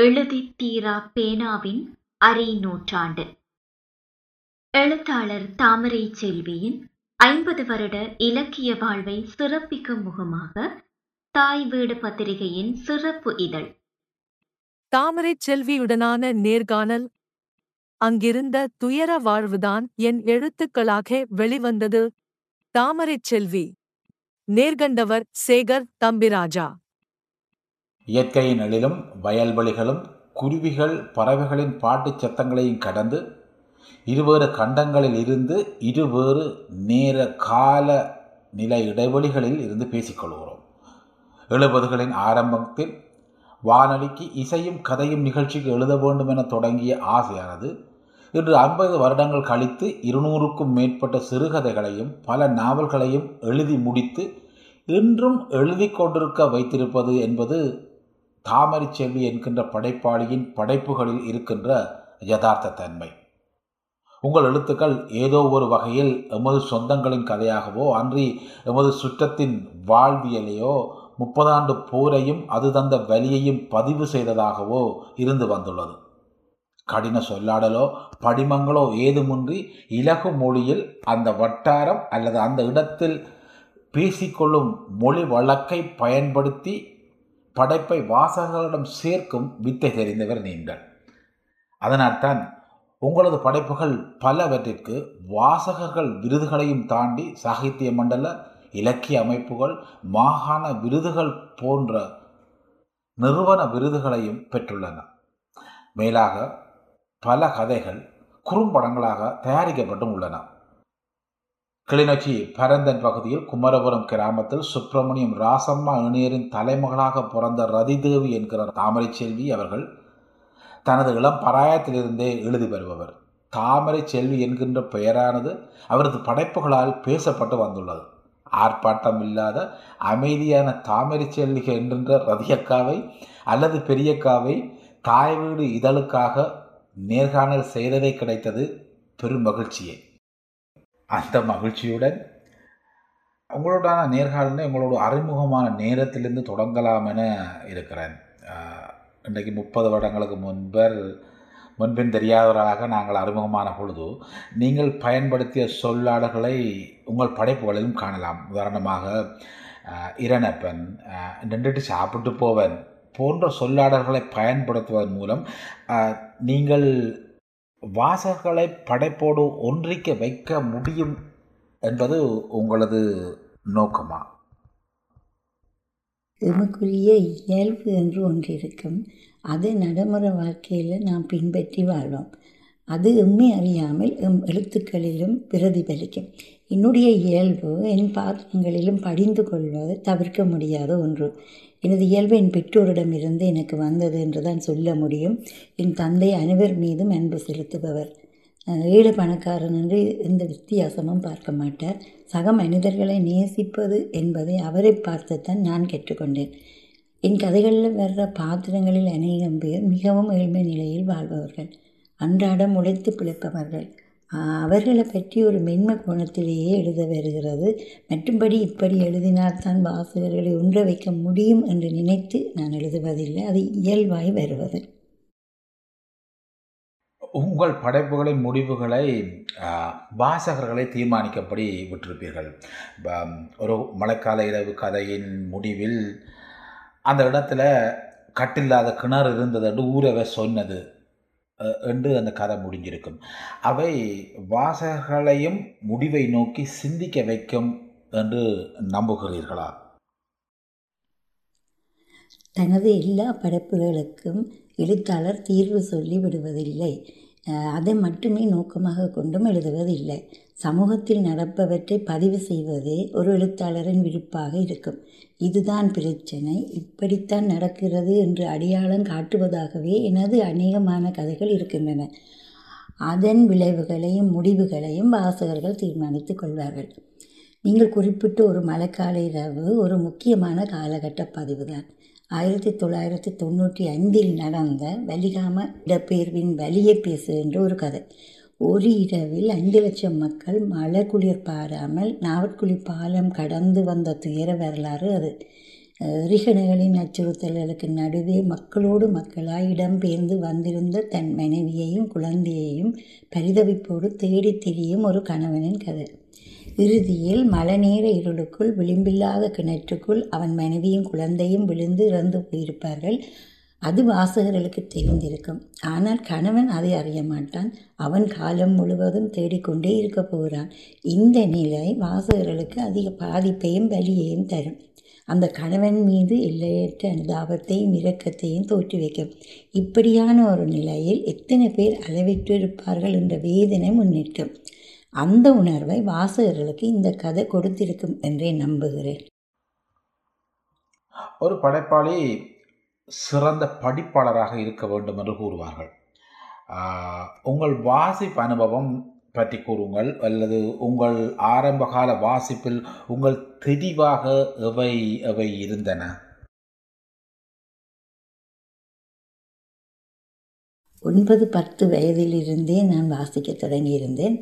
எழுதித் தீரா பேனாவின் அரை நூற்றாண்டு. எழுத்தாளர் தாமரை செல்வியின் ஐம்பது வருட இலக்கிய வாழ்வை சிறப்பிக்கும் முகமாக தாய் வீடு பத்திரிகையின் சிறப்பு இதழ். தாமரைச் செல்வியுடனான நேர்காணல். அங்கிருந்த துயர வாழ்வுதான் என் எழுத்துக்களாக வெளிவந்தது. தாமரைச் செல்வி. நேர்கண்டவர் சேகர் தம்பிராஜா. இயற்கையின் எழிலும் வயல்வெளிகளும் குருவிகள் பறவைகளின் பாட்டுச் சத்தங்களையும் கடந்து இருவேறு கண்டங்களில் இருந்து இருவேறு நேர கால நில இடைவெளிகளில் இருந்து பேசிக்கொள்கிறோம். எழுபதுகளின் ஆரம்பத்தில் வானொலிக்கு இசையும் கதையும் நிகழ்ச்சிக்கு எழுத வேண்டும் என தொடங்கிய ஆசையானது இன்று ஐம்பது வருடங்கள் கழித்து இருநூறுக்கும் மேற்பட்ட சிறுகதைகளையும் பல நாவல்களையும் எழுதி முடித்து இன்றும் எழுதி கொண்டிருக்க வைத்திருப்பது என்பது தாமரை செல்வி என்கின்ற படைப்பாளியின் படைப்புகளில் இருக்கின்ற யதார்த்த தன்மை. உங்கள் எழுத்துக்கள் ஏதோ ஒரு வகையில் எமது சொந்தங்களின் கதையாகவோ அன்றி எமது சுற்றத்தின் வாழ்வியலையோ முப்பதாண்டு போரையும் அது தந்த வலியையும் பதிவு செய்ததாகவோ இருந்து வந்துள்ளது. கடின சொல்லாடலோ படிமங்களோ ஏதுமின்றி இலகு மொழியில் அந்த வட்டாரம் அல்லது அந்த இடத்தில் பேசிக்கொள்ளும் மொழி வழக்கை பயன்படுத்தி படைப்பை வாசகர்களிடம் சேர்க்கும் வித்தை தெரிந்தவர் நீங்கள். அதனால்தான் உங்களது படைப்புகள் பலவற்றிற்கு வாசகர்கள் விருதுகளையும் தாண்டி சாகித்ய மண்டல இலக்கிய அமைப்புகள் மாகாண விருதுகள் போன்ற நிறுவன விருதுகளையும் பெற்றுள்ளன. மேலாக பல கதைகள் குறும்படங்களாக தயாரிக்கப்பட்டும் உள்ளன. கிளிநொச்சி பரந்தன் பகுதியில் குமரபுரம் கிராமத்தில் சுப்பிரமணியம் ராசம்மா இணையரின் தலைமகளாக பிறந்த ரதிதேவி என்கிற தாமரை செல்வி அவர்கள் தனது இளம் பராயத்திலிருந்தே எழுதி வருபவர் தாமரை செல்வி என்கின்ற பெயரானது அவரது படைப்புகளால் பேசப்பட்டு வந்துள்ளது. ஆர்ப்பாட்டம் இல்லாத அமைதியான தாமரை செல்வி என்கின்ற ரதியக்காவை அல்லது பெரியக்காவை தாய் வீடு இதழுக்காக நேர்காணல் செய்ததை கிடைத்தது பெரும் மகிழ்ச்சியே. அந்த மகிழ்ச்சியுடன் உங்களோடான நேர்காணலை உங்களோட அறிமுகமான நேரத்திலிருந்து தொடங்கலாம் என இருக்கிறேன். இன்றைக்கு முப்பது வருடங்களுக்கு முன்பர் முன்பின் தெரியாதவர்களாக நாங்கள் அறிமுகமான பொழுது நீங்கள் பயன்படுத்திய சொல்லாடல்களை உங்கள் படைப்புகளிலும் காணலாம். உதாரணமாக இரணப்பன் நின்றுட்டு சாப்பிட்டு போவன் போன்ற சொல்லாடல்களை பயன்படுத்துவதன் மூலம் நீங்கள் வாசகர்களை படைப்போடு ஒன்றிக்க வைக்க முடியும் என்பது உங்களது நோக்கமா? எமக்குரிய இயல்பு என்று ஒன்று இருக்கும் அது நடைமுறை வாழ்க்கையில் நாம் பின்பற்றி வாழ்வோம். அது எம்மை அறியாமல் எம் எழுத்துக்களிலும் பிரதிபலிக்கும். என்னுடைய இயல்பு என் பாத்திரங்களிலும் படிந்து கொள்வது தவிர்க்க முடியாத ஒன்று. எனது இயல்பு என் பெற்றோரிடமிருந்து எனக்கு வந்தது என்று தான் சொல்ல முடியும். என் தந்தை அனைவர் மீதும் அன்பு செலுத்துபவர். ஏழு பணக்காரன் என்று எந்த வித்தியாசமும் பார்க்க மாட்டார். சக மனிதர்களை நேசிப்பது என்பதை அவரை பார்த்துத்தான் நான் கேட்டுக்கொண்டேன். என் கதைகளில் வர்ற பாத்திரங்களில் அநேகம் பேர் மிகவும் ஏழ்மை நிலையில் வாழ்பவர்கள். அன்றாடம் உழைத்து பிழைப்பவர்கள். அவர்களை பற்றி ஒரு மென்ம கோணத்திலேயே எழுத வருகிறது. மற்றும்படி இப்படி எழுதினால்தான் வாசகர்களை ஒன்ற வைக்க முடியும் என்று நினைத்து நான் எழுதுவதில்லை. அது இயல்பாய் வருவது. உங்கள் படைப்புகளின் முடிவுகளை வாசகர்களை தீர்மானிக்கப்படி விட்டிருப்பீர்கள். ஒரு மழைக்கால இரவு கதையின் முடிவில் அந்த இடத்துல கட்டில்லாத கிணறு இருந்தது என்று ஊரவை சொன்னது. என்று அந்த கதை முடிஞ்சிருக்கும். அவை வாசகர்களையும் முடிவை நோக்கி சிந்திக்க வைக்கும் என்று நம்புகிறீர்களா? தனது எல்லா படைப்புகளுக்கும் எழுத்தாளர் தீர்வு சொல்லி விடுவதில்லை அதை மட்டுமே நோக்கமாக கொண்டும் எழுதுவதில்லை. சமூகத்தில் நடப்பவற்றை பதிவு செய்வதே ஒரு எழுத்தாளரின் விருப்பாக இருக்கும். இதுதான் பிரச்சனை. இப்படித்தான் நடக்கிறது என்று அடையாளம் காட்டுவதாகவே எனது அநேகமான கதைகள் இருக்கின்றன. அதன் விளைவுகளையும் முடிவுகளையும் வாசகர்கள் தீர்மானித்துக் கொள்வார்கள். நீங்கள் குறிப்பிட்ட ஒரு மழைக்கால இரவு ஒரு முக்கியமான காலகட்ட பதிவுதான். ஆயிரத்தி தொள்ளாயிரத்தி தொண்ணூற்றி ஐந்தில் நடந்த வலிகாம இடப்பெயர்வின் வலியை பேசுகின்ற ஒரு கதை. ஒரு இரவில் ஐந்து லட்சம் மக்கள் மழை குளிர் பாராமல் நாவற்குழி பாலம் கடந்து வந்த துயர வரலாறு அது. எரிகணைகளின் அச்சுறுத்தல்களுக்கு நடுவே மக்களோடு மக்களாய் இடம்பெயர்ந்து வந்திருந்த தன் மனைவியையும் குழந்தையையும் பரிதவிப்போடு தேடித் திரியும் ஒரு கணவனின் கதை. இறுதியில் மழைநேர இருளுக்குள் விளிம்பில்லாத கிணற்றுக்குள் அவன் மனைவியும் குழந்தையும் விழுந்து இறந்து போயிருப்பார்கள். அது வாசகர்களுக்கு தெரிந்திருக்கும். ஆனால் கணவன் அதை அறிய மாட்டான். அவன் காலம் முழுவதும் தேடிக்கொண்டே இருக்க போகிறான். இந்த நிலை வாசகர்களுக்கு அதிக பாதிப்பையும் வலியையும் தரும். அந்த கணவன் மீது எல்லையற்ற அனுதாபத்தையும் இரக்கத்தையும் தோற்றி வைக்கும். இப்படியான ஒரு நிலையில் எத்தனை பேர் அளவிட்டு இருப்பார்கள் என்ற வேதனை முன்னிற்கும். அந்த உணர்வை வாசகர்களுக்கு இந்த கதை கொடுத்திருக்கும் என்றே நம்புகிறேன். ஒரு படைப்பாளி சிறந்த படிப்பாளராக இருக்க வேண்டும் என்று கூறுவார்கள். உங்கள் வாசிப்பு அனுபவம் பற்றி கூறுங்கள் அல்லது உங்கள் ஆரம்பகால வாசிப்பில் உங்கள் தெளிவாக எவை எவை இருந்தன? ஒன்பது பத்து வயதிலிருந்தே நான் வாசிக்க தொடங்கியிருந்தேன்.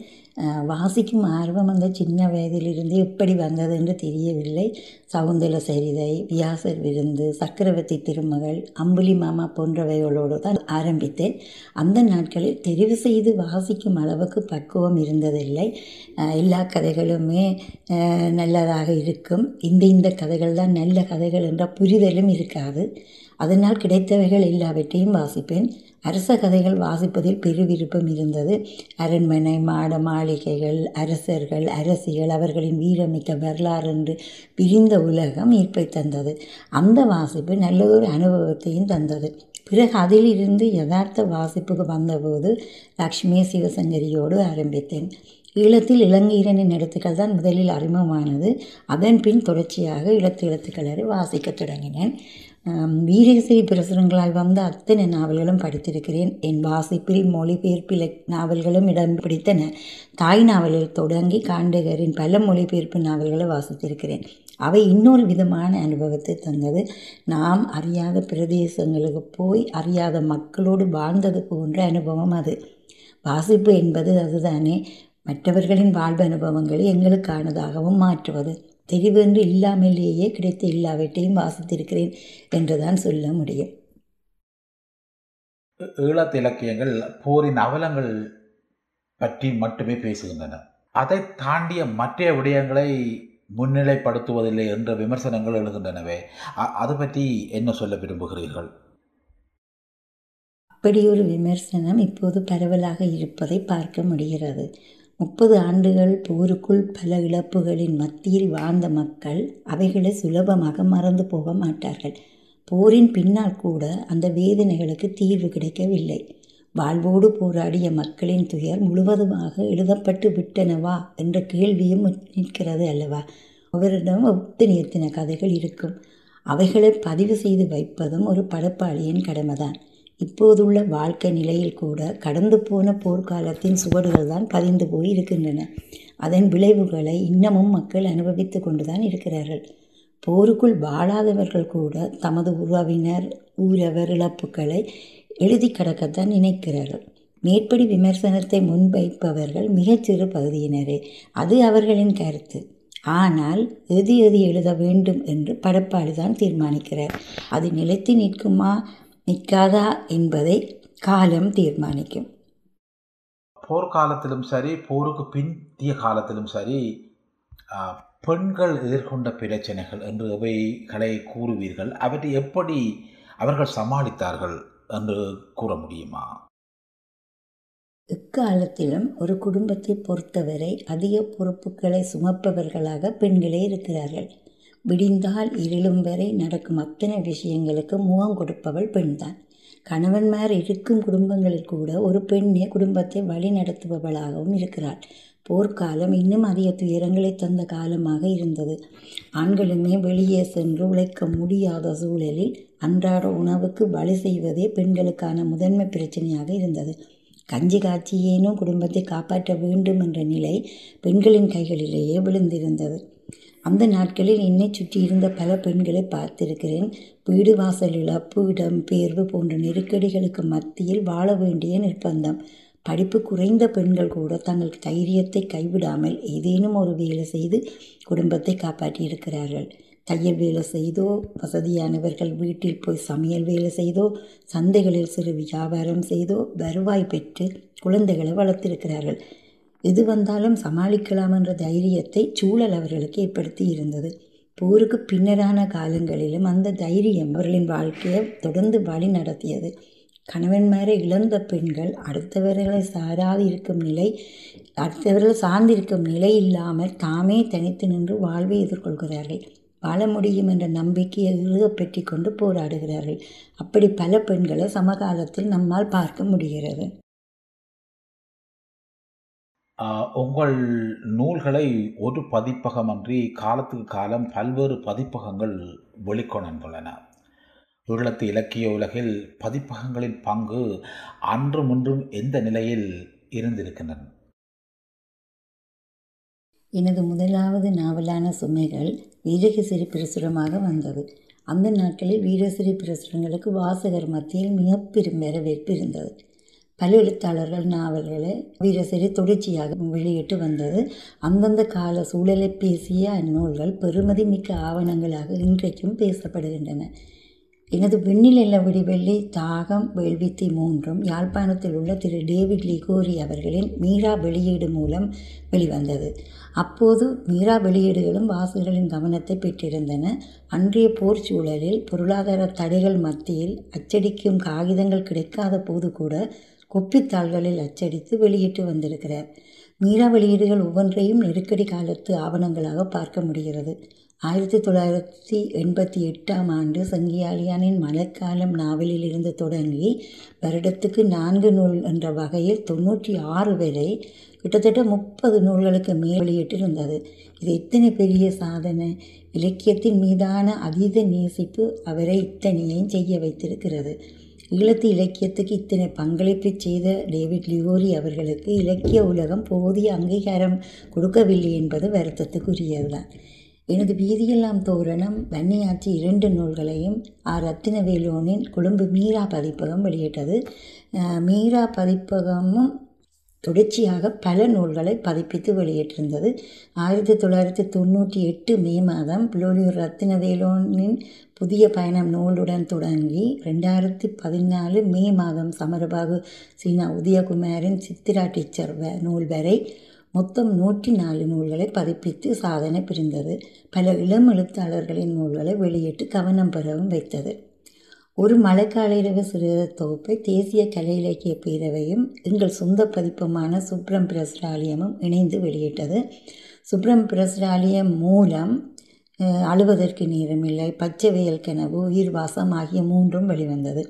வாசிக்கும் ஆர்வம் அந்த சின்ன வயதிலிருந்தே எப்படி வந்தது என்று தெரியவில்லை. சவுந்தர சரிதை வியாசர் விருந்து சக்கரவர்த்தி திருமகள் அம்புலி மாமா போன்றவைகளோடு தான் ஆரம்பித்தேன். அந்த நாட்களில் தெரிவு செய்து வாசிக்கும் அளவுக்கு பக்குவம் இருந்ததில்லை. எல்லா கதைகளுமே நல்லதாக இருக்கும். இந்த இந்த கதைகள் தான் நல்ல கதைகள் என்ற புரிதலும் இருக்காது. அதனால் கிடைத்தவைகள் எல்லாவற்றையும் வாசிப்பேன். அரச கதைகள் வாசிப்பதில் பெரு விருப்பம் இருந்தது. அரண்மனை மாட மாளிகைகள் அரசர்கள் அரசிகள் அவர்களின் வீரமிக்க வரலாறு என்று விரிந்த உலகம் ஈர்ப்பை தந்தது. அந்த வாசிப்பு நல்லதொரு அனுபவத்தையும் தந்தது. பிறகு அதிலிருந்து யதார்த்த வாசிப்புக்கு வந்தபோது லக்ஷ்மி சிவசங்கரியோடு ஆரம்பித்தேன். ஈழத்தில் இளங்கீரனின் எழுத்துக்கள் தான் முதலில் அறிமுகமானது. அதன் பின் தொடர்ச்சியாக இழத்து எழுத்துக்களை வாசிக்கத் தொடங்கினேன். ஆம், பிரசுரங்களால் வந்த அத்தனை நாவல்களும் படித்திருக்கிறேன். என் வாசிப்பில் மொழிபெயர்ப்பில் நாவல்களும் இடம் பிடித்தன. தாய் நாவலில் தொடங்கி காண்டகரின் பல மொழிபெயர்ப்பு நாவல்களை வாசித்திருக்கிறேன். அவை இன்னொரு விதமான அனுபவத்தை தந்தது. நாம் அறியாத பிரதேசங்களுக்கு போய் அறியாத மக்களோடு வாழ்ந்தது போன்ற அனுபவம் அது. வாசிப்பு என்பது அதுதானே. மற்றவர்களின் வாழ்வு அனுபவங்களை எங்களுக்கானதாகவும் மாற்றுவது. தெரிவென்று இல்லாமலேயே கிடைத்த எல்லாவற்றையும் வாசித்திருக்கிறேன் என்றுதான் சொல்ல முடியும். ஈழத்து இலக்கியங்கள் போரின் அவலங்கள் பற்றி மட்டுமே பேசுகின்றன. அதை தாண்டிய மற்ற விடயங்களை முன்னிலைப்படுத்துவதில்லை என்ற விமர்சனங்கள் எழுகின்றனவே. அது பற்றி என்ன சொல்ல விரும்புகிறீர்கள்? அப்படி ஒரு விமர்சனம் இப்போது பரவலாக இருப்பதை பார்க்க முடிகிறது. முப்பது ஆண்டுகள் போருக்குள் பல இழப்புகளின் மத்தியில் வாழ்ந்த மக்கள் அவைகளை சுலபமாக மறந்து போக மாட்டார்கள். போரின் பின்னால் கூட அந்த வேதனைகளுக்கு தீர்வு கிடைக்கவில்லை. வாழ்வோடு போராடிய மக்களின் துயர் முழுவதுமாக எழுதப்பட்டு விட்டனவா என்ற கேள்வியும் நிற்கிறது அல்லவா? அவரிடம் எத்தனை கதைகள் இருக்கும். அவைகளை பதிவு செய்து வைப்பதும் ஒரு படைப்பாளியின் கடமைதான். இப்போதுள்ள வாழ்க்கை நிலையில் கூட கடந்து போன போர்க்காலத்தின் சுவடுகள் தான் பதிந்து போய் இருக்கின்றன. அதன் விளைவுகளை இன்னமும் மக்கள் அனுபவித்து கொண்டுதான் இருக்கிறார்கள். போருக்குள் வாழாதவர்கள் கூட தமது உறவினர் ஊரவர் இழப்புகளை எழுதி கடக்கத்தான் நினைக்கிறார்கள். மேற்படி விமர்சனத்தை முன்வைப்பவர்கள் மிகச்சிறு பகுதியினரே. அது அவர்களின் கருத்து. ஆனால் எது எது எழுத வேண்டும் என்று படைப்பாளி தான் தீர்மானிக்கிறார். அது நிலைத்து நிற்குமா? நிற்காதா என்பதை காலம் தீர்மானிக்கும். போர்க்காலத்திலும் சரி போருக்கு பிந்திய காலத்திலும் சரி பெண்கள் எதிர்கொண்ட பிரச்சனைகள் என்று எவைகளை கூறுவீர்கள். அவற்றை எப்படி அவர்கள் சமாளித்தார்கள் என்று கூற முடியுமா? எக்காலத்திலும் ஒரு குடும்பத்தை பொறுத்தவரை அதிக பொறுப்புகளை சுமப்பவர்களாக பெண்களே இருக்கிறார்கள். விடிந்தால் இருளும் வரை நடக்கும் அத்தனை விஷயங்களுக்கு முகம் கொடுப்பவள் பெண்தான். கணவன்மார் இருக்கும் குடும்பங்களில் கூட ஒரு பெண்ணே குடும்பத்தை வழி நடத்துபவளாகவும் இருக்கிறாள். போர்க்காலம் இன்னும் அதிக துயரங்களை தந்த காலமாக இருந்தது. ஆண்களுமே வெளியே சென்று உழைக்க முடியாத சூழலில் அன்றாட உணவுக்கு வழி செய்வதே பெண்களுக்கான முதன்மை பிரச்சனையாக இருந்தது. கஞ்சி காய்ச்சியேனும் குடும்பத்தை காப்பாற்ற வேண்டும் என்ற நிலை பெண்களின் கைகளிலேயே விழுந்திருந்தது. அந்த நாட்களில் என்னை சுற்றி இருந்த பல பெண்களை பார்த்திருக்கிறேன். வீடு வாசல் இழப்பு இடம்பெயர்வு போன்ற நெருக்கடிகளுக்கு மத்தியில் வாழ வேண்டிய நிர்பந்தம். படிப்பு குறைந்த பெண்கள் கூட தங்கள் தைரியத்தை கைவிடாமல் ஏதேனும் ஒரு வேலை செய்து குடும்பத்தை காப்பாற்றியிருக்கிறார்கள். தையல் வேலை செய்தோ வசதியானவர்கள் வீட்டில் போய் சமையல் வேலை செய்தோ சந்தைகளில் சிறு வியாபாரம் செய்தோ வருவாய் பெற்று குழந்தைகளை வளர்த்திருக்கிறார்கள். எது வந்தாலும் சமாளிக்கலாம் என்ற தைரியத்தை சூழல் அவர்களுக்கு ஏற்படுத்தி இருந்தது. போருக்கு பின்னரான காலங்களிலும் அந்த தைரியம் அவர்களின் வாழ்க்கையை தொடர்ந்து வழி நடத்தியது. கணவன்மாரை இழந்த பெண்கள் அடுத்தவர்களை சாராது இருக்கும் நிலை அடுத்தவர்கள் சார்ந்திருக்கும் நிலை இல்லாமல் தாமே தனித்து நின்று வாழ்வை எதிர்கொள்கிறார்கள். வாழ முடியும் என்ற நம்பிக்கையை இறுகப்பற்றி கொண்டு போராடுகிறார்கள். அப்படி பல பெண்களை சமகாலத்தில் நம்மால் பார்க்க முடிகிறது. உங்கள் நூல்களை ஒரு பதிப்பகமன்றி காலத்துக்கு காலம் பல்வேறு பதிப்பகங்கள் வெளிக்கொணர்ந்துள்ளன. ஈழத்து இலக்கிய உலகில் பதிப்பகங்களின் பங்கு அன்றும் இன்றும் எந்த நிலையில் இருந்திருக்கின்றன? எனது முதலாவது நாவலான சுமைகள் வீரகசிரி பிரசுரமாக வந்தது. அந்த நாட்களில் வீரசிறி பிரசுரங்களுக்கு வாசகர் மத்தியில் மிக பெரும் வரவேற்பு இருந்தது. பல எழுத்தாளர்கள் நாவல்களை வீரசிறி தொடர்ச்சியாக வெளியிட்டு வந்தது. அந்தந்த கால சூழலை பேசிய அந்நூல்கள் பெருமதி மிக்க ஆவணங்களாக இன்றைக்கும் பேசப்படுகின்றன. எனது விண்ணில் விடிவெள்ளி தாகம் வேள்வித்தி மூன்றும் யாழ்ப்பாணத்தில் உள்ள திரு. டேவிட் லிகோரி அவர்களின் மீரா வெளியீடு மூலம் வெளிவந்தது. அப்போது மீரா வெளியீடுகளும் வாசகர்களின் கவனத்தை பெற்றிருந்தன. அன்றைய போர் சூழலில் பொருளாதார தடைகள் மத்தியில் அச்சடிக்கும் காகிதங்கள் கிடைக்காத போது கூட குப்பித்தாள்களில் அச்சடித்து வெளியிட்டு வந்திருக்கிறார். மீரா வெளியீடுகள் ஒவ்வொன்றையும் நெருக்கடி காலத்து ஆவணங்களாக பார்க்க முடிகிறது. ஆயிரத்தி தொள்ளாயிரத்தி எண்பத்தி எட்டாம் ஆண்டு சங்கியாலியானின் மழைக்காலம் நாவலில் இருந்து தொடங்கி வருடத்துக்கு நான்கு நூல் என்ற வகையில் தொண்ணூற்றி ஆறு வரை கிட்டத்தட்ட முப்பது நூல்களுக்கு மேல் வெளியிட்டிருந்தது. இது இத்தனை பெரிய சாதனை. இலக்கியத்தின் மீதான அதீத நேசிப்பு அவரை இத்தனையும் செய்ய வைத்திருக்கிறது. ஈழத்து இலக்கியத்துக்கு இத்தனை பங்களிப்பை செய்த டேவிட் லியோரி அவர்களுக்கு இலக்கிய உலகம் போதிய அங்கீகாரம் கொடுக்கவில்லை என்பது வருத்தத்துக்குரியதுதான். எனது வீதியெல்லாம் தோரணம் வன்னியாட்சி இரண்டு நூல்களையும் ஆர். ரத்தினவேலோனின் கொழும்பு மீரா பதிப்பகம் வெளியிட்டது. மீரா பதிப்பகமும் தொடர்ச்சியாக பல நூல்களை பதிப்பித்து வெளியிட்டிருந்தது. ஆயிரத்தி தொள்ளாயிரத்தி தொண்ணூற்றி எட்டு மே மாதம் புலோலியூர் ரத்தினவேலோனின் புதிய பயணம் நூலுடன் தொடங்கி ரெண்டாயிரத்தி பதினாலு மே மாதம் சமரபாகு சீனா உதயகுமாரின் சித்திரா டீச்சர் வ- நூல் வரை மொத்தம் நூற்றி நாலு நூல்களை பதிப்பித்து சாதனை புரிந்தது. பல இளம் எழுத்தாளர்களின் நூல்களை வெளியிட்டு கவனம் பெறவும் வைத்தது. ஒரு மழைக்கால இரவு சிறுகதை தொகுப்பை தேசிய கலை இலக்கிய பேரவையும் எங்கள் சொந்த பதிப்புமான சுப்ரம் பிரஸ்ராலயமும் இணைந்து வெளியிட்டது. சுப்ரம் பிரஸ்ராலயம் மூலம் அழுவதற்கு நேரமில்லை பச்சை வெயில் கனவு உயிர் வாசம் ஆகிய மூன்றும் வெளிவந்தது.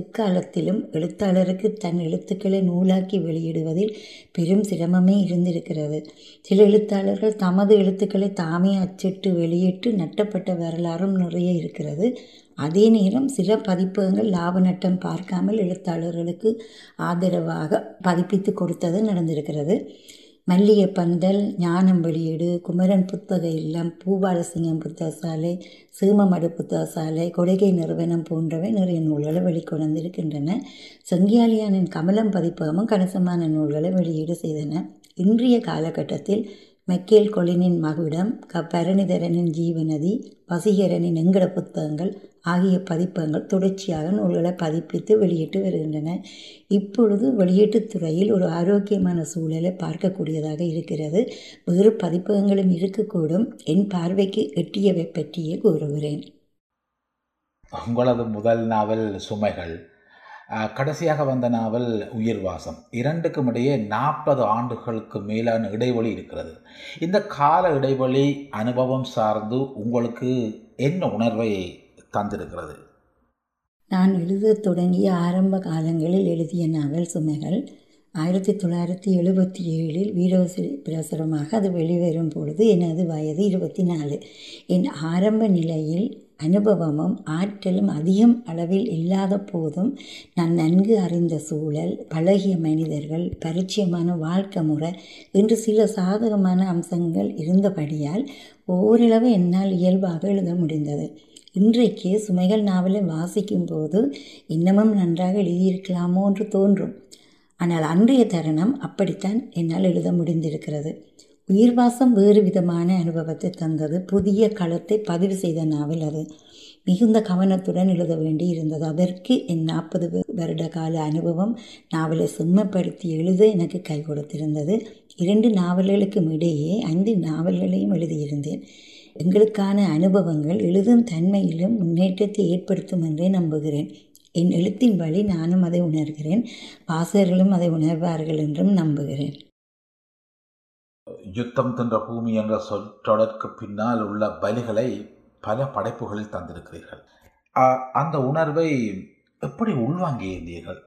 எக்காலத்திலும் எழுத்தாளருக்கு தன் எழுத்துக்களை நூலாக்கி வெளியிடுவதில் பெரும் சிரமமே இருந்திருக்கிறது. சில எழுத்தாளர்கள் தமது எழுத்துக்களை தாமே அச்சிட்டு வெளியிட்டு நட்டப்பட்ட வரலாறும் நிறைய இருக்கிறது. அதே நேரம் சில பதிப்பகங்கள் லாப நட்டம் பார்க்காமல் எழுத்தாளர்களுக்கு ஆதரவாக பதிப்பித்து கொடுத்தது நடந்திருக்கிறது. மல்லிகை பந்தல் ஞானம் வெளியீடு குமரன் புத்தக இல்லம் பூபாலசிங்கம் புத்தகசாலை சீமமடு புத்தகசாலை கொடைகை நிறுவனம் போன்றவை நிறைய நூல்களை வெளிக்கொணர்ந்திருக்கின்றன. செங்கியாலியானின் கமலம் பதிப்பகமும் கணிசமான நூல்களை வெளியீடு செய்தன. இன்றைய காலகட்டத்தில் மெக்கேல் கொலினின் மகுடம் க. பரணிதரனின் ஜீவநதி வசீகரனின் எங்கட புத்தகங்கள் ஆகிய பதிப்பகங்கள் தொடர்ச்சியாக நூல்களை பதிப்பித்து வெளியிட்டு வருகின்றன. இப்பொழுது வெளியீட்டுத் துறையில் ஒரு ஆரோக்கியமான சூழலை பார்க்கக்கூடியதாக இருக்கிறது. வேறு பதிப்பகங்களும் இருக்கக்கூடும். என் பார்வைக்கு எட்டியவை பற்றியே கூறுகிறேன். உங்களது முதல் நாவல் சுமைகள். கடைசியாக வந்த நாவல் உயிர்வாசம். இரண்டுக்கும் இடையே நாற்பது ஆண்டுகளுக்கு மேலான இடைவெளி இருக்கிறது. இந்த கால இடைவெளி அனுபவம் சார்ந்து உங்களுக்கு என்ன உணர்வை தந்திருக்கிறது. நான் எழுதத் தொடங்கிய ஆரம்ப காலங்களில் எழுதிய நாவல் சுமைகள் ஆயிரத்தி தொள்ளாயிரத்தி எழுபத்தி ஏழில் வீரவசி பிரசுரமாக அது வெளிவரும் பொழுது எனது வயது இருபத்தி நாலு என் ஆரம்ப நிலையில் அனுபவமும் ஆற்றலும் அதிகம் அளவில் இல்லாத போதும் நான் நன்கு அறிந்த சூழல் பழகிய மனிதர்கள் பரிச்சயமான வாழ்க்கை முறை என்று சில சாதகமான அம்சங்கள் இருந்தபடியால் ஓரளவு என்னால் இயல்பாக எழுத முடிந்தது. இன்றைக்கு சுமைகள் நாவலை வாசிக்கும் போது இன்னமும் நன்றாக எழுதியிருக்கலாமோ என்று தோன்றும். ஆனால் அன்றைய தருணம் அப்படித்தான் என்னால் எழுத முடிந்திருக்கிறது. உயிர்வாசம் வேறு விதமான அனுபவத்தை தந்தது. புதிய களத்தை பதிவு செய்த நாவல் அது. மிகுந்த கவனத்துடன் எழுத வேண்டி இருந்தது. அதற்கு என் நாற்பது வருட கால அனுபவம் நாவலை செம்மப்படுத்தி எழுத எனக்கு கை கொடுத்திருந்தது. இரண்டு நாவல்களுக்கும் இடையே ஐந்து நாவல்களையும் எழுதியிருந்தேன். எங்களுக்கான அனுபவங்கள் எழுதும் தன்மையிலும் முன்னேற்றத்தை ஏற்படுத்தும் என்றே நம்புகிறேன். என் எழுத்தின் வழி நானும் அதை உணர்கிறேன். வாசகர்களும் அதை உணர்வார்கள் என்றும் நம்புகிறேன். யுத்தம் தின்ற பூமி என்ற சொற்றொடருக்கு பின்னால் உள்ள பலிகளை பல படைப்புகளில் தந்திருக்கிறீர்கள். அந்த உணர்வை எப்படி உள்வாங்கியிருந்தீர்கள்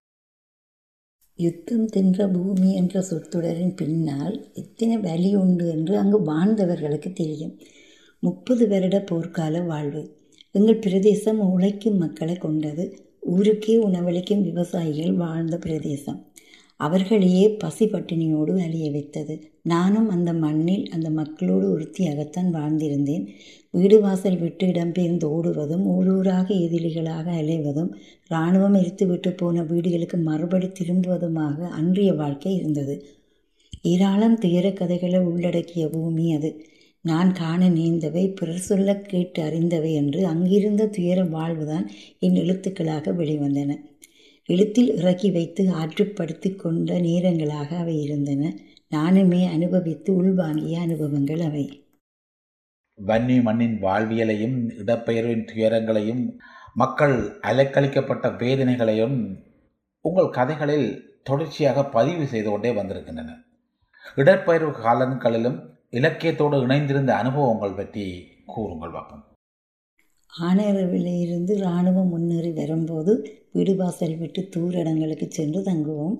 யுத்தம் தின்ற பூமி என்ற சொற்றொடரின் பின்னால் எத்தனை வலி உண்டு என்று அங்கு வாழ்ந்தவர்களுக்கு தெரியும். முப்பது வருட போர்க்கால வாழ்வு. எங்கள் பிரதேசம் உழைக்கும் மக்களை கொண்டது. ஊருக்கே உணவளிக்கும் விவசாயிகள் வாழ்ந்த பிரதேசம். அவர்களையே பசி பட்டினியோடு அழிய வைத்தது. நானும் அந்த மண்ணில் அந்த மக்களோடு ஒருத்தியாகத்தான் வாழ்ந்திருந்தேன். வீடு வாசல் விட்டு இடம்பெயர்ந்து ஓடுவதும் ஊரூராக எதிரிகளாக அலைவதும் இராணுவம் எரித்துவிட்டு போன வீடுகளுக்கு மறுபடி திரும்புவதுமாக அன்றைய வாழ்க்கை இருந்தது. ஏராளம் துயர கதைகளை உள்ளடக்கிய பூமி அது. நான் காண நேர்ந்தவை பிறர் சொல்ல கேட்டு அறிந்தவை என்று அங்கிருந்த துயர வாழ்வுதான் என் எழுத்துக்களாக வெளிவந்தன. எழுத்தில் இறக்கி வைத்து ஆற்றுப்படுத்தி கொண்ட நேரங்களாக அவை இருந்தன. நானுமே அனுபவித்து உள்வாங்கிய அனுபவங்கள் அவை. வன்னி மண்ணின் வாழ்வியலையும் இடப்பெயர்வின் துயரங்களையும் மக்கள் அலைக்கழிக்கப்பட்ட வேதனைகளையும் உங்கள் கதைகளில் தொடர்ச்சியாக பதிவு செய்து கொண்டே வந்திருக்கின்றன. இடப்பெயர்வு காலங்களிலும் இலக்கியத்தோடு இணைந்திருந்த அனுபவங்கள் பற்றி கூறுங்கள் பார்ப்போம். ஆனரவிலிருந்து இராணுவம் முன்னேறி வரும்போது வீடுவாசல் விட்டு தூர இடங்களுக்கு சென்று தங்குவோம்.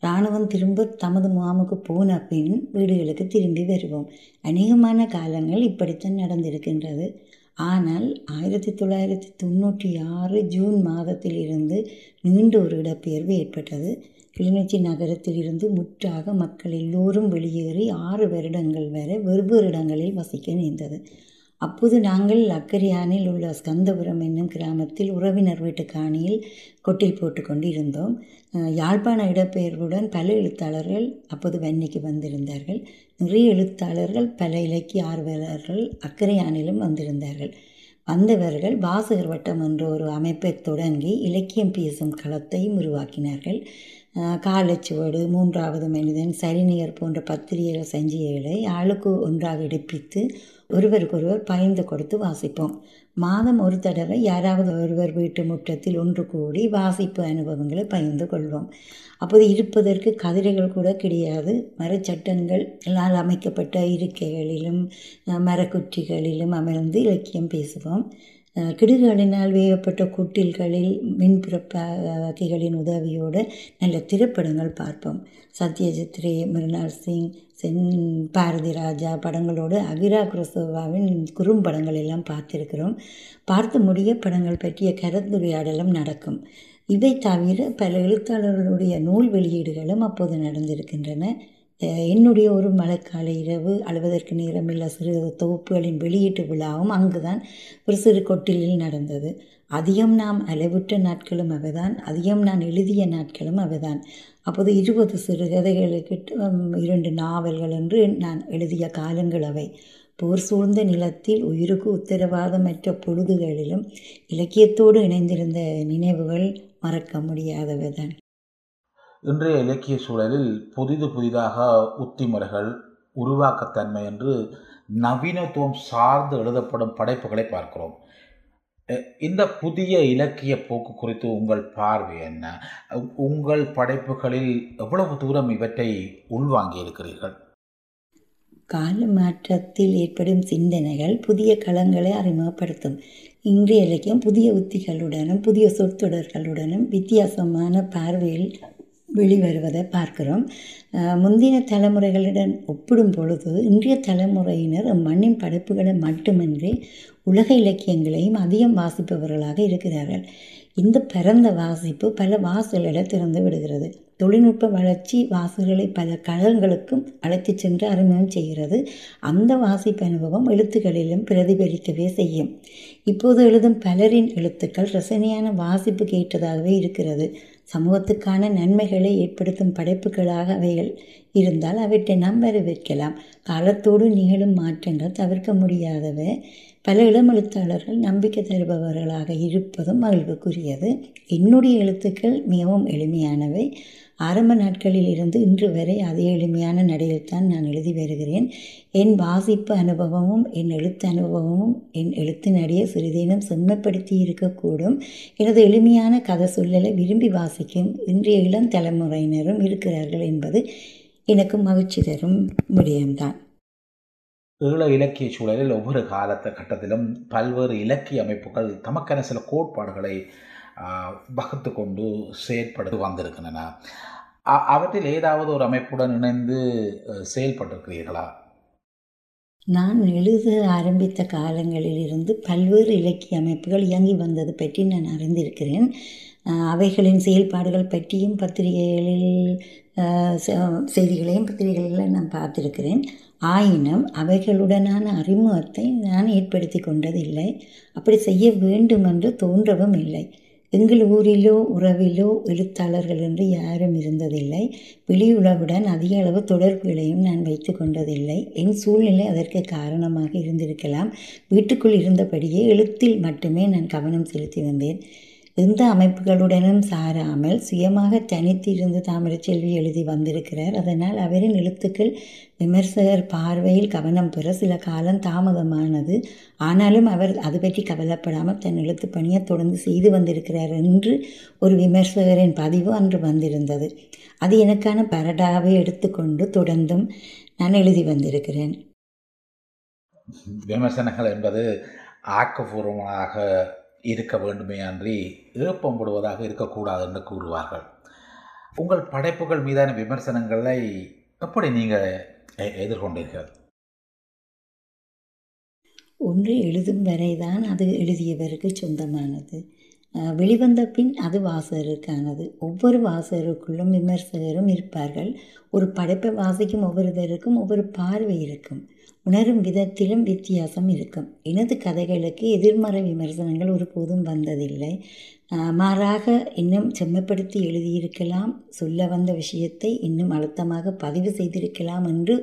இராணுவம் திரும்ப தமது முகாமுக்கு போன பின் வீடுகளுக்கு திரும்பி வருவோம். அநேகமான காலங்கள் இப்படித்தான் நடந்திருக்கின்றது. ஆனால் ஆயிரத்தி தொள்ளாயிரத்தி தொண்ணூற்றி ஆறு ஜூன் மாதத்தில் இருந்து நீண்ட ஒரு இடப்பெயர்வு ஏற்பட்டது. கிளிநொச்சி நகரத்தில் இருந்து முற்றாக மக்கள் எல்லோரும் வெளியேறி ஆறு வருடங்கள் வரை வெவ்வேறு இடங்களில் வசிக்க நேர்ந்தது. அப்போது நாங்கள் அக்கரியானில் உள்ள ஸ்கந்தபுரம் என்னும் கிராமத்தில் உறவினர் வீட்டு காணியில் கொட்டில் போட்டுக்கொண்டு இருந்தோம் யாழ்ப்பாண இடப்பெயர்வுடன் பல எழுத்தாளர்கள் அப்போது வன்னிக்கு வந்திருந்தார்கள். நிறைய எழுத்தாளர்கள் பல இலக்கிய ஆர்வலர்கள் அக்கரையானிலும் வந்திருந்தார்கள். வந்தவர்கள் வாசகர் வட்டம் என்ற ஒரு அமைப்பை தொடங்கி இலக்கியம் பேசும் களத்தையும் உருவாக்கினார்கள். காலச்சுவடு மூன்றாவது மனிதன் சரிநிகர் போன்ற பத்திரிகைகள் சஞ்சிகைகளை ஆளுக்கு ஒன்றாக எடுப்பித்து ஒருவருக்கொருவர் பகிர்ந்து கொடுத்து வாசிப்போம். மாதம் ஒரு தடவை யாராவது ஒருவர் வீட்டு முற்றத்தில் ஒன்று கூடி வாசிப்பு அனுபவங்களை பகிர்ந்து கொள்வோம். அப்போது இருப்பதற்கு கதிரைகள் கூட கிடையாது. மரச்சட்டங்களால் அமைக்கப்பட்ட இருக்கைகளிலும் மரக்குற்றிகளிலும் அமர்ந்து இலக்கியம் பேசுவோம். கிடுகளினால் வேகப்பட்ட குட்டில்களில் குட்டில்களில் மின்புறப்பாக்கிகளின் உதவியோடு நல்ல திரைப்படங்கள் பார்ப்போம். சத்யஜித் ரே மிருனால் சிங் சென் பாரதி ராஜா படங்களோடு அகிரா குரசோவாவின் குறும்படங்கள் எல்லாம் பார்த்திருக்கிறோம். பார்த்து முடிய படங்கள் பற்றிய கலந்துரையாடலும் நடக்கும். இவை தவிர பல எழுத்தாளர்களுடைய நூல் வெளியீடுகளும் அப்போது நடந்திருக்கின்றன. என்னுடைய ஒரு மழைக்கால இரவு அழுவதற்கு நேரமில்ல. சிறு தொகுப்புகளின் வெளியீட்டு விழாவும் அங்குதான் ஒரு சிறு கொட்டிலில் நடந்தது. அதிகம் நாம் அளவுற்ற நாட்களும் அவைதான். அதிகம் நான் எழுதிய நாட்களும் அவைதான். அப்போது இருபது சிறுகதைகளுக்கு இரண்டு நாவல்கள் என்று நான் எழுதிய காலங்கள் அவை. போர் சூழ்ந்த நிலத்தில் உயிருக்கு உத்தரவாதமற்ற பொழுதுகளிலும் இலக்கியத்தோடு இணைந்திருந்த நினைவுகள் மறக்க முடியாதவைதான். இன்றைய இலக்கிய சூழலில் புதிது புதிதாக உத்திமுறைகள் உருவாக்கத்தன்மை என்று நவீனத்துவம் சார்ந்து எழுதப்படும் படைப்புகளை பார்க்கிறோம். இந்த புதிய இலக்கிய போக்கு குறித்து உங்கள் பார்வை என்ன? உங்கள் படைப்புகளில் எவ்வளவு தூரம் இவற்றை உள்வாங்கி இருக்கிறீர்கள்? கால மாற்றத்தில் ஏற்படும் சிந்தனைகள் புதிய களங்களை அறிமுகப்படுத்தும். இன்றைய இலக்கியம் புதிய உத்திகளுடனும் புதிய சொற்றொடர்களுடனும் வித்தியாசமான பார்வையில் வெளிவருவதை பார்க்கிறோம். முந்தின தலைமுறைகளுடன் ஒப்பிடும் பொழுது இன்றைய தலைமுறையினர் மண்ணின் படைப்புகளை மட்டுமின்றி உலக இலக்கியங்களையும் அதிகம் வாசிப்பவர்களாக இருக்கிறார்கள். இந்த பரந்த வாசிப்பு பல வாசல்களை திறந்து விடுகிறது. தொழில்நுட்ப வளர்ச்சி வாசல்களை பல களங்களுக்கும் அழைத்து சென்று அறிமுகம் செய்கிறது. அந்த வாசிப்பு அனுபவம் எழுத்துக்களிலும் பிரதிபலிக்கவே செய்யும். இப்போது எழுதும் பலரின் எழுத்துக்கள் ரசனையான வாசிப்புக்கு ஏற்றதாகவே இருக்கிறது. சமூகத்துக்கான நன்மைகளை ஏற்படுத்தும் படைப்புகளாக அவைகள் இருந்தால் அவற்றை நாம் வரவேற்கலாம். காலத்தோடு நிகழும் மாற்றங்கள் தவிர்க்க முடியாதவை. பல இளம் எழுத்தாளர்கள் நம்பிக்கை தருபவர்களாக இருப்பதும் மகிழ்வுக்குரியது. என்னுடைய எழுத்துக்கள் மிகவும் எளிமையானவை. ஆரம்ப நாட்களில் இருந்து இன்று வரை அதே எளிமையான நடையில்தான் நான் எழுதி வருகிறேன். என் வாசிப்பு அனுபவமும் என் எழுத்து அனுபவமும் என் எழுத்து நடையை சிறிதேனும் செம்மைப்படுத்தி இருக்கக்கூடும். எனது எளிமையான கதை சொல்லலை விரும்பி வாசிக்கும் இன்றைய இளம் தலைமுறையினரும் இருக்கிறார்கள் என்பது எனக்கு மகிழ்ச்சி தரும் விடயம்தான். ஈழ இலக்கிய சூழலில் ஒவ்வொரு காலத்த கட்டத்திலும் பல்வேறு இலக்கிய அமைப்புகள் தமக்கென சில கோட்பாடுகளை வகுத்து கொண்டு செயற்படுத்தி வந்திருக்கின்றன. அவற்றில் ஏதாவது ஒரு அமைப்புடன் இணைந்து செயல்பட்டிருக்கிறீர்களா? நான் எழுத ஆரம்பித்த காலங்களில் இருந்து பல்வேறு இலக்கிய அமைப்புகள் இயங்கி வந்தது பற்றி நான் அறிந்திருக்கிறேன். அவைகளின் செயல்பாடுகள் பற்றியும் பத்திரிகைகளில் செ- செய்திகளையும் பத்திரிகைகளில் நான் பார்த்திருக்கிறேன். ஆயினும் அவைகளுடனான அறிமுகத்தை நான் ஏற்படுத்தி கொண்டதில்லை. அப்படி செய்ய வேண்டும் என்று தோன்றவும் இல்லை. எங்கள் ஊரிலோ உறவிலோ எழுத்தாளர்கள் என்று யாரும் இருந்ததில்லை. வெளியுலகுடன் அதிக அளவு தொடர்புகளையும் நான் வைத்து கொண்டதில்லை. என் சூழ்நிலை அதற்கு காரணமாக இருந்திருக்கலாம். வீட்டுக்குள் இருந்தபடியே எழுத்தில் மட்டுமே நான் கவனம் செலுத்தி வந்தேன். எந்த அமைப்புகளுடனும் சாராமல் சுயமாக தனித்து இருந்து தாமரைச்செல்வி எழுதி வந்திருக்கிறார். அதனால் அவரின் எழுத்துக்கள் விமர்சகர் பார்வையில் கவனம் பெற சில காலம் தாமதமானது. ஆனாலும் அவர் அது பற்றி கவலைப்படாமல் தன் எழுத்து பணியை தொடர்ந்து செய்து வந்திருக்கிறார் என்று ஒரு விமர்சகரின் பதிவு அன்று வந்திருந்தது. அது எனக்கான பரடாவை எடுத்துக்கொண்டு தொடர்ந்தும் நான் எழுதி வந்திருக்கிறேன். விமர்சனங்கள் என்பது ஆக்கப்பூர்வமாக இருக்க வேண்டுமே அன்றி ஏப்பம் விடுவதாக இருக்கக்கூடாது என்று கூறுவார்கள். உங்கள் படைப்புகள் மீதான விமர்சனங்களை எப்படி நீங்கள் எ- எதிர்கொண்டீர்கள்? ஒன்று எழுதும் வரைதான் அது எழுதியவருக்கு சொந்தமானது. வெளிவந்த பின் அது வாசகருக்கானது. ஒவ்வொரு வாசகருக்குள்ளும் விமர்சகரும் இருப்பார்கள். ஒரு படைப்பை வாசிக்கும் ஒவ்வொருவருக்கும் ஒவ்வொரு பார்வை இருக்கும். உணரும் விதத்திலும் வித்தியாசம் இருக்கும். எனது கதைகளுக்கு எதிர்மறை விமர்சனங்கள் ஒருபோதும் வந்ததில்லை. மாறாக இன்னும் செம்மைப்படுத்தி எழுதியிருக்கலாம். சொல்ல வந்த விஷயத்தை இன்னும் அழுத்தமாக பதிவு செய்திருக்கலாம் என்று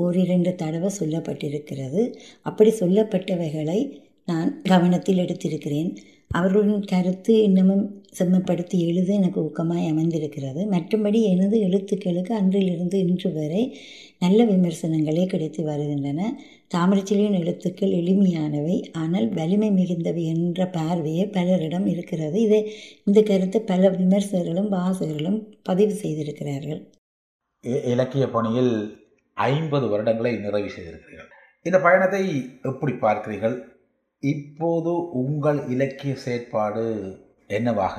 ஓரிரண்டு தடவை சொல்லப்பட்டிருக்கிறது. அப்படி சொல்லப்பட்டவைகளை நான் கவனத்தில் எடுத்திருக்கிறேன். அவர்களின் கருத்து இன்னமும் செம்மைப்படுத்தி எழுத எனக்கு ஊக்கமாய் அமைந்திருக்கிறது. மற்றும்படி எனது எழுத்துக்களுக்கு அன்றிலிருந்து இன்று வரை நல்ல விமர்சனங்களே கிடைத்து வருகின்றன. தாமரைச்செல்வியின் எழுத்துக்கள் எளிமையானவை ஆனால் வலிமை மிகுந்தவை என்ற பார்வையே பலரிடம் இருக்கிறது. இதை இந்த கருத்தை பல விமர்சகர்களும் வாசகர்களும் பதிவு செய்திருக்கிறார்கள். இ- இலக்கிய பணியில் ஐம்பது வருடங்களை நிறைவு செய்திருக்கிறீர்கள். இந்த பயணத்தை எப்படி பார்க்கிறீர்கள்? இப்போது உங்கள் இலக்கிய செயற்பாடு என்னவாக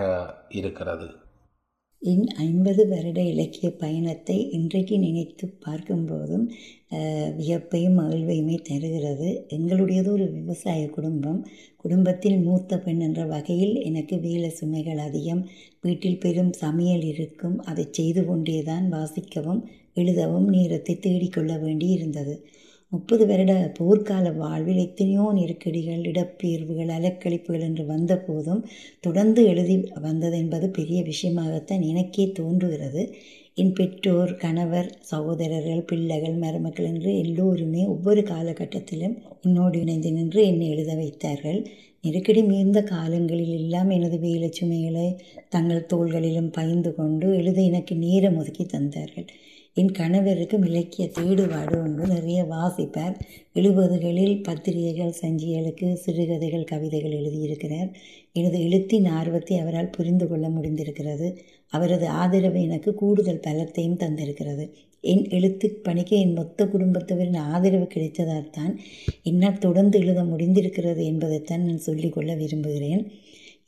இருக்கிறது? என் ஐம்பது வருட இலக்கிய பயணத்தை இன்றைக்கு நினைத்து பார்க்கும்போதும் வியப்பையும் மகிழ்வையுமே தருகிறது. எங்களுடையது ஒரு விவசாய குடும்பம். குடும்பத்தில் மூத்த பெண் என்ற வகையில் எனக்கு வேலை சுமைகள் அதிகம். வீட்டில் பெரும் சமையல் இருக்கும். அதை செய்து கொண்டே தான் வாசிக்கவும் எழுதவும் நேரத்தை தேடிக்கொள்ள வேண்டி இருந்தது முப்பது வருட போர்க்கால வாழ்வில் எத்தனையோ நெருக்கடிகள் இடப்பெயர்வுகள் அலக்கழிப்புகள் என்று வந்த போதும் தொடர்ந்து எழுதி வந்தது என்பது பெரிய விஷயமாகத்தான் எனக்கே தோன்றுகிறது. என் பெற்றோர் கணவர் சகோதரர்கள் பிள்ளைகள் மருமக்கள் என்று எல்லோருமே ஒவ்வொரு காலகட்டத்திலும் என்னோடு இணைந்து நின்று என்னை எழுத வைத்தார்கள். நெருக்கடி மிகுந்த காலங்களில் எல்லாம் எனது வேலை சுமைகளை தங்கள் தோள்களிலும் பகிர்ந்து கொண்டு எழுத எனக்கு நேரம் ஒதுக்கி தந்தார்கள். என் கணவருக்கும் இலக்கிய தேடுபாடு உண்டு நிறைய வாசிப்பார். எழுபதுகளில் பத்திரிகைகள் சஞ்சிகளுக்கு சிறுகதைகள் கவிதைகள் எழுதியிருக்கிறார். எனது எழுத்தின் ஆர்வத்தை அவரால் புரிந்து கொள்ள முடிந்திருக்கிறது. அவரது ஆதரவு எனக்கு கூடுதல் பலத்தையும் தந்திருக்கிறது. என் எழுத்து பணிக்கு என் மொத்த குடும்பத்தவரின் ஆதரவு கிடைத்ததால் தான் என்னால் தொடர்ந்து எழுத முடிந்திருக்கிறது என்பதைத்தான் நான் சொல்லிக்கொள்ள விரும்புகிறேன்.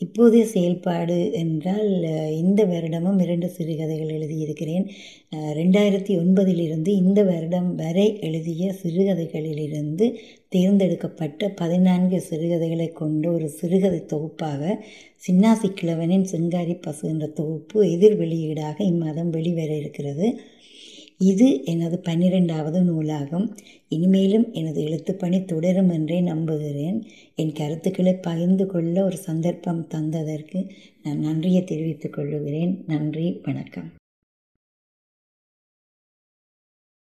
இப்போதைய செயல்பாடு என்றால் இந்த வருடமும் இரண்டு சிறுகதைகள் எழுதியிருக்கிறேன். ரெண்டாயிரத்தி ஒன்பதிலிருந்து இந்த வருடம் வரை எழுதிய சிறுகதைகளிலிருந்து தேர்ந்தெடுக்கப்பட்ட பதினான்கு சிறுகதைகளை கொண்ட ஒரு சிறுகதை தொகுப்பாக சின்னாசி கிழவனின் சிங்காரி பசு என்ற தொகுப்பு எதிர் வெளியீடாக இம்மாதம் வெளிவர இருக்கிறது. இது எனது பன்னிரெண்டாவது நூலாகும். இனிமேலும் எனது எழுத்துப்பணி தொடரும் என்றே நம்புகிறேன். என் கருத்துக்களை பகிர்ந்து கொள்ள ஒரு சந்தர்ப்பம் தந்ததற்கு நான் நன்றியை தெரிவித்துக் கொள்ளுகிறேன் நன்றி வணக்கம்.